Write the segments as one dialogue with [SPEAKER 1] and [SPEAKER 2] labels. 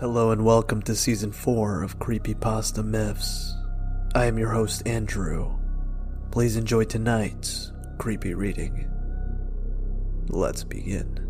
[SPEAKER 1] Hello and welcome to season 4 of Creepypasta Myths. I am your host, Andrew. Please enjoy tonight's creepy reading. Let's begin.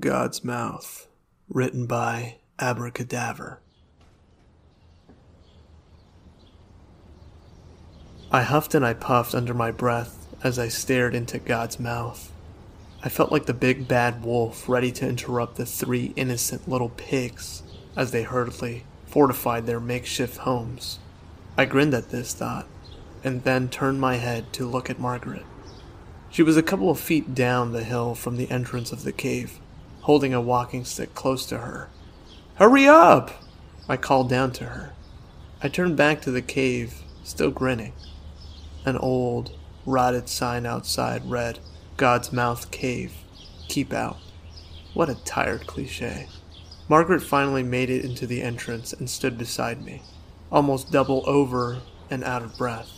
[SPEAKER 1] God's Mouth, written by Abracadaver. I huffed and I puffed under my breath as I stared into God's mouth. I felt like the big bad wolf ready to interrupt the three innocent little pigs as they hurriedly fortified their makeshift homes. I grinned at this thought and then turned my head to look at Margaret. She was a couple of feet down the hill from the entrance of the cave holding a walking stick close to her. Hurry up! I called down to her. I turned back to the cave, still grinning. An old, rotted sign outside read, God's Mouth Cave. Keep out. What a tired cliche. Margaret finally made it into the entrance and stood beside me, almost double over and out of breath.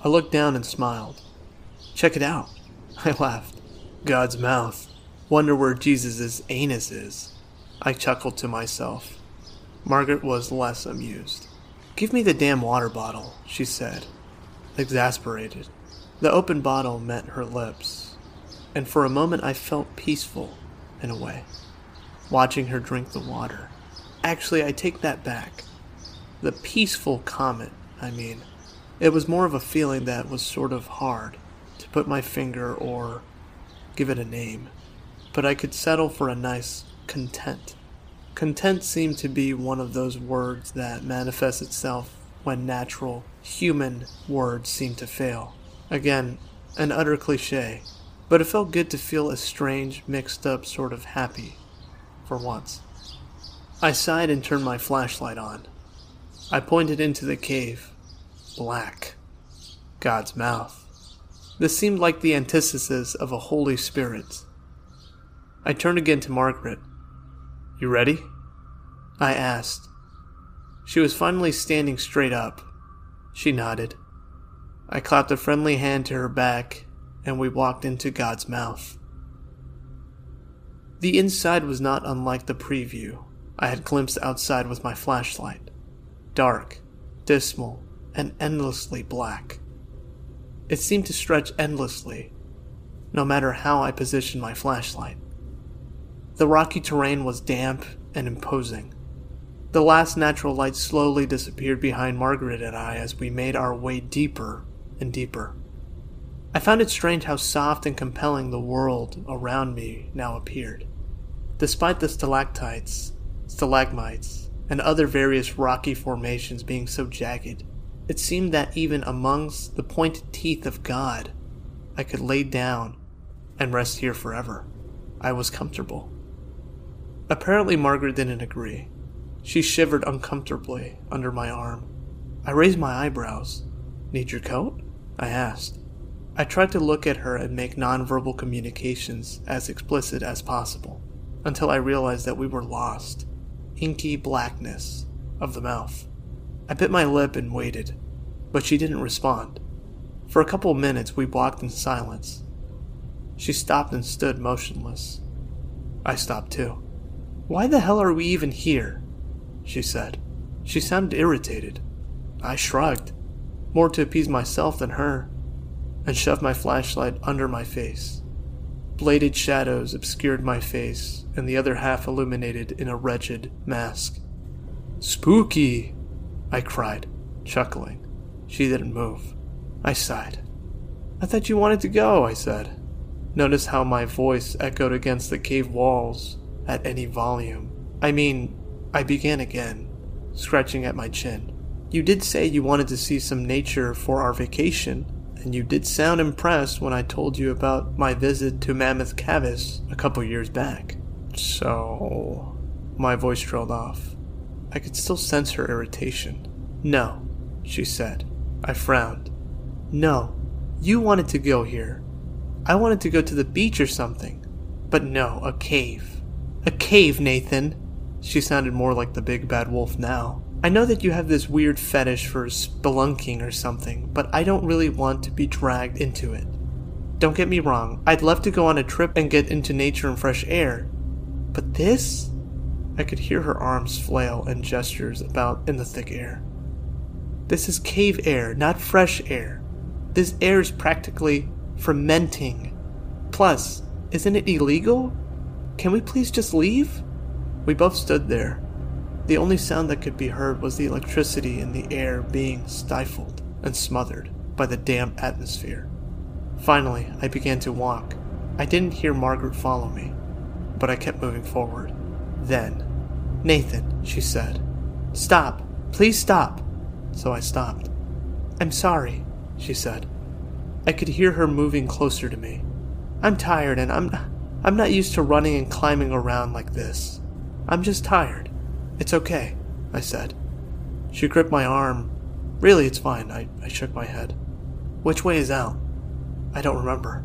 [SPEAKER 1] I looked down and smiled. Check it out. I laughed. God's mouth. Wonder where Jesus' anus is. I chuckled to myself. Margaret was less amused. Give me the damn water bottle, she said, exasperated. The open bottle met her lips, and for a moment I felt peaceful, in a way, watching her drink the water. Actually, I take that back. The peaceful comment, I mean. It was more of a feeling that was sort of hard to put my finger or give it a name but I could settle for a nice content. Content seemed to be one of those words that manifests itself when natural, human words seem to fail. Again, an utter cliche, but it felt good to feel a strange, mixed up sort of happy, for once. I sighed and turned my flashlight on. I pointed into the cave. Black. God's mouth. This seemed like the antithesis of a Holy Spirit I turned again to Margaret. You ready? I asked. She was finally standing straight up. She nodded. I clapped a friendly hand to her back, and we walked into God's mouth. The inside was not unlike the preview I had glimpsed outside with my flashlight dark, dismal, and endlessly black. It seemed to stretch endlessly, no matter how I positioned my flashlight. The rocky terrain was damp and imposing. The last natural light slowly disappeared behind Margaret and I as we made our way deeper and deeper. I found it strange how soft and compelling the world around me now appeared. Despite the stalactites, stalagmites, and other various rocky formations being so jagged, it seemed that even amongst the pointed teeth of God, I could lay down and rest here forever. I was comfortable. Apparently, Margaret didn't agree. She shivered uncomfortably under my arm. I raised my eyebrows. Need your coat? I asked. I tried to look at her and make nonverbal communications as explicit as possible, until I realized that we were lost. Inky blackness of the mouth. I bit my lip and waited, but she didn't respond. For a couple of minutes, we walked in silence. She stopped and stood motionless. I stopped too. Why the hell are we even here? She said. She sounded irritated. I shrugged, more to appease myself than her. and shoved my flashlight under my face. Bladed shadows obscured my face, and the other half illuminated in a wretched mask. Spooky! I cried, chuckling. She didn't move. I sighed. I thought you wanted to go, I said. Notice how my voice echoed against the cave walls at any volume. I mean, I began again, scratching at my chin. You did say you wanted to see some nature for our vacation, and you did sound impressed when I told you about my visit to Mammoth Caves a couple years back. So. My voice trailed off. I could still sense her irritation. No, she said. I frowned. No, you wanted to go here. I wanted to go to the beach or something. But no, a cave. A cave, Nathan. She sounded more like the big bad wolf now. I know that you have this weird fetish for spelunking or something, but I don't really want to be dragged into it. Don't get me wrong, I'd love to go on a trip and get into nature and fresh air. But this? I could hear her arms flail and gestures about in the thick air. This is cave air, not fresh air. This air is practically fermenting. Plus, isn't it illegal? Can we please just leave? We both stood there. The only sound that could be heard was the electricity in the air being stifled and smothered by the damp atmosphere. Finally, I began to walk. I didn't hear Margaret follow me, but I kept moving forward. Then, Nathan, she said, Stop! Please stop! So I stopped. I'm sorry, she said. I could hear her moving closer to me. I'm tired and I'm I'm not used to running and climbing around like this. I'm just tired. It's okay, I said. She gripped my arm. Really, it's fine, I, I shook my head. Which way is out? I don't remember.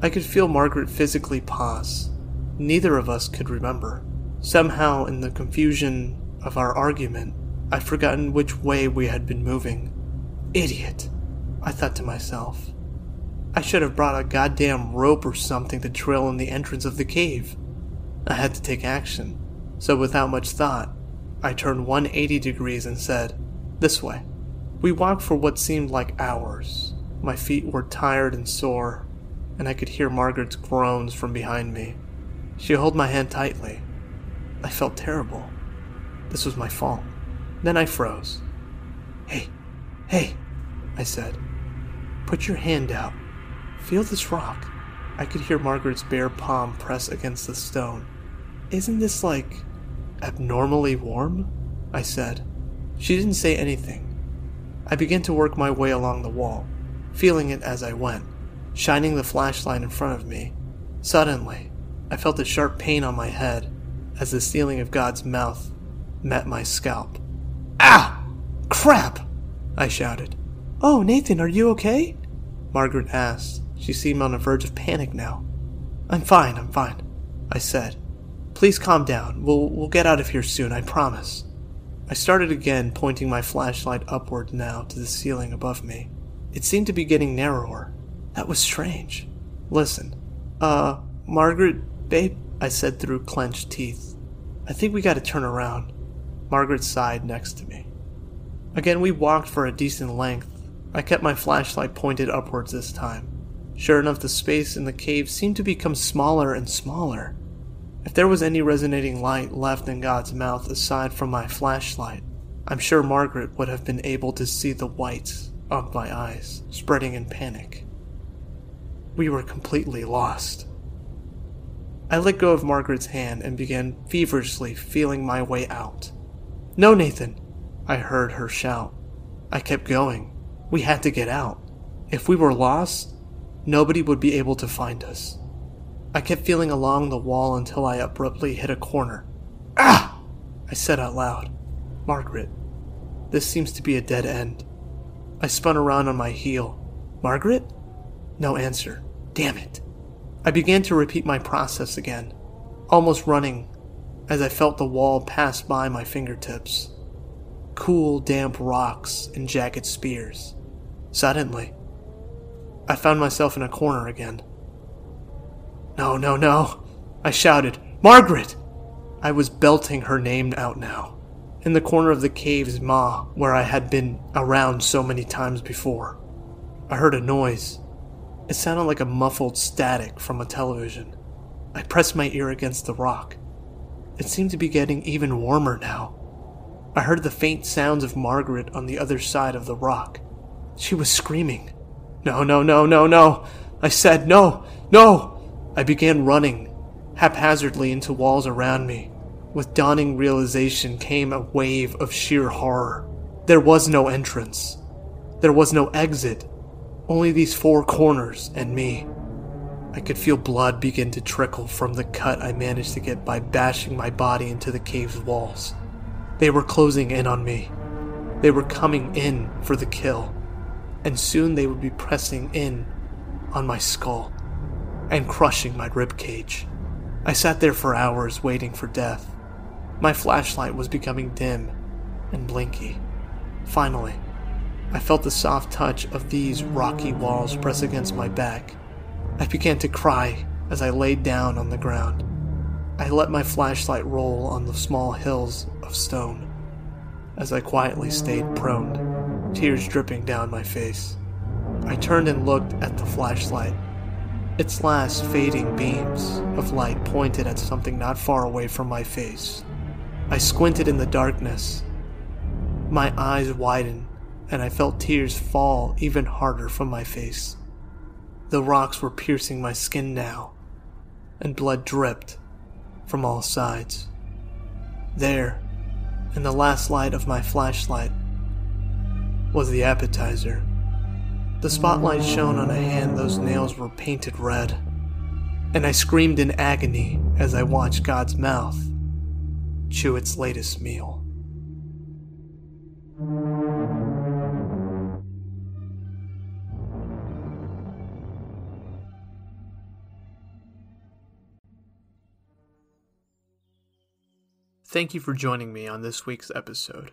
[SPEAKER 1] I could feel Margaret physically pause. Neither of us could remember. Somehow, in the confusion of our argument, I'd forgotten which way we had been moving. Idiot, I thought to myself. I should have brought a goddamn rope or something to trail in the entrance of the cave. I had to take action, so without much thought, I turned 180 degrees and said, This way. We walked for what seemed like hours. My feet were tired and sore, and I could hear Margaret's groans from behind me. She held my hand tightly. I felt terrible. This was my fault. Then I froze. Hey, hey, I said. Put your hand out. Feel this rock. I could hear Margaret's bare palm press against the stone. Isn't this like abnormally warm? I said. She didn't say anything. I began to work my way along the wall, feeling it as I went, shining the flashlight in front of me. Suddenly, I felt a sharp pain on my head as the ceiling of God's mouth met my scalp. Ah! Crap! I shouted. Oh, Nathan, are you okay? Margaret asked. She seemed on the verge of panic now. I'm fine, I'm fine, I said. Please calm down. We'll, we'll get out of here soon, I promise. I started again, pointing my flashlight upward now to the ceiling above me. It seemed to be getting narrower. That was strange. Listen, uh, Margaret, babe, I said through clenched teeth. I think we gotta turn around. Margaret sighed next to me. Again, we walked for a decent length. I kept my flashlight pointed upwards this time. Sure enough, the space in the cave seemed to become smaller and smaller. If there was any resonating light left in God's mouth aside from my flashlight, I'm sure Margaret would have been able to see the whites of my eyes spreading in panic. We were completely lost. I let go of Margaret's hand and began feverishly feeling my way out. No, Nathan! I heard her shout. I kept going. We had to get out. If we were lost, nobody would be able to find us. I kept feeling along the wall until I abruptly hit a corner. Ah! I said out loud. Margaret, this seems to be a dead end. I spun around on my heel. Margaret? No answer. Damn it. I began to repeat my process again, almost running, as I felt the wall pass by my fingertips. Cool, damp rocks and jagged spears. Suddenly, I found myself in a corner again. No, no, no. I shouted, Margaret! I was belting her name out now, in the corner of the cave's maw where I had been around so many times before. I heard a noise, It sounded like a muffled static from a television. I pressed my ear against the rock. It seemed to be getting even warmer now. I heard the faint sounds of Margaret on the other side of the rock. She was screaming. No, no, no, no, no. I said, no, no. I began running haphazardly into walls around me. With dawning realization came a wave of sheer horror. There was no entrance. There was no exit. Only these four corners and me. I could feel blood begin to trickle from the cut I managed to get by bashing my body into the cave's walls. They were closing in on me. They were coming in for the kill. And soon they would be pressing in on my skull and crushing my rib cage. I sat there for hours waiting for death. My flashlight was becoming dim and blinky. Finally, I felt the soft touch of these rocky walls press against my back. I began to cry as I laid down on the ground. I let my flashlight roll on the small hills of stone as I quietly stayed prone, tears dripping down my face. I turned and looked at the flashlight. Its last fading beams of light pointed at something not far away from my face. I squinted in the darkness. My eyes widened and I felt tears fall even harder from my face. The rocks were piercing my skin now, and blood dripped from all sides. There, in the last light of my flashlight, was the appetizer. The spotlight shone on a hand those nails were painted red, and I screamed in agony as I watched God's mouth chew its latest meal. Thank you for joining me on this week's episode.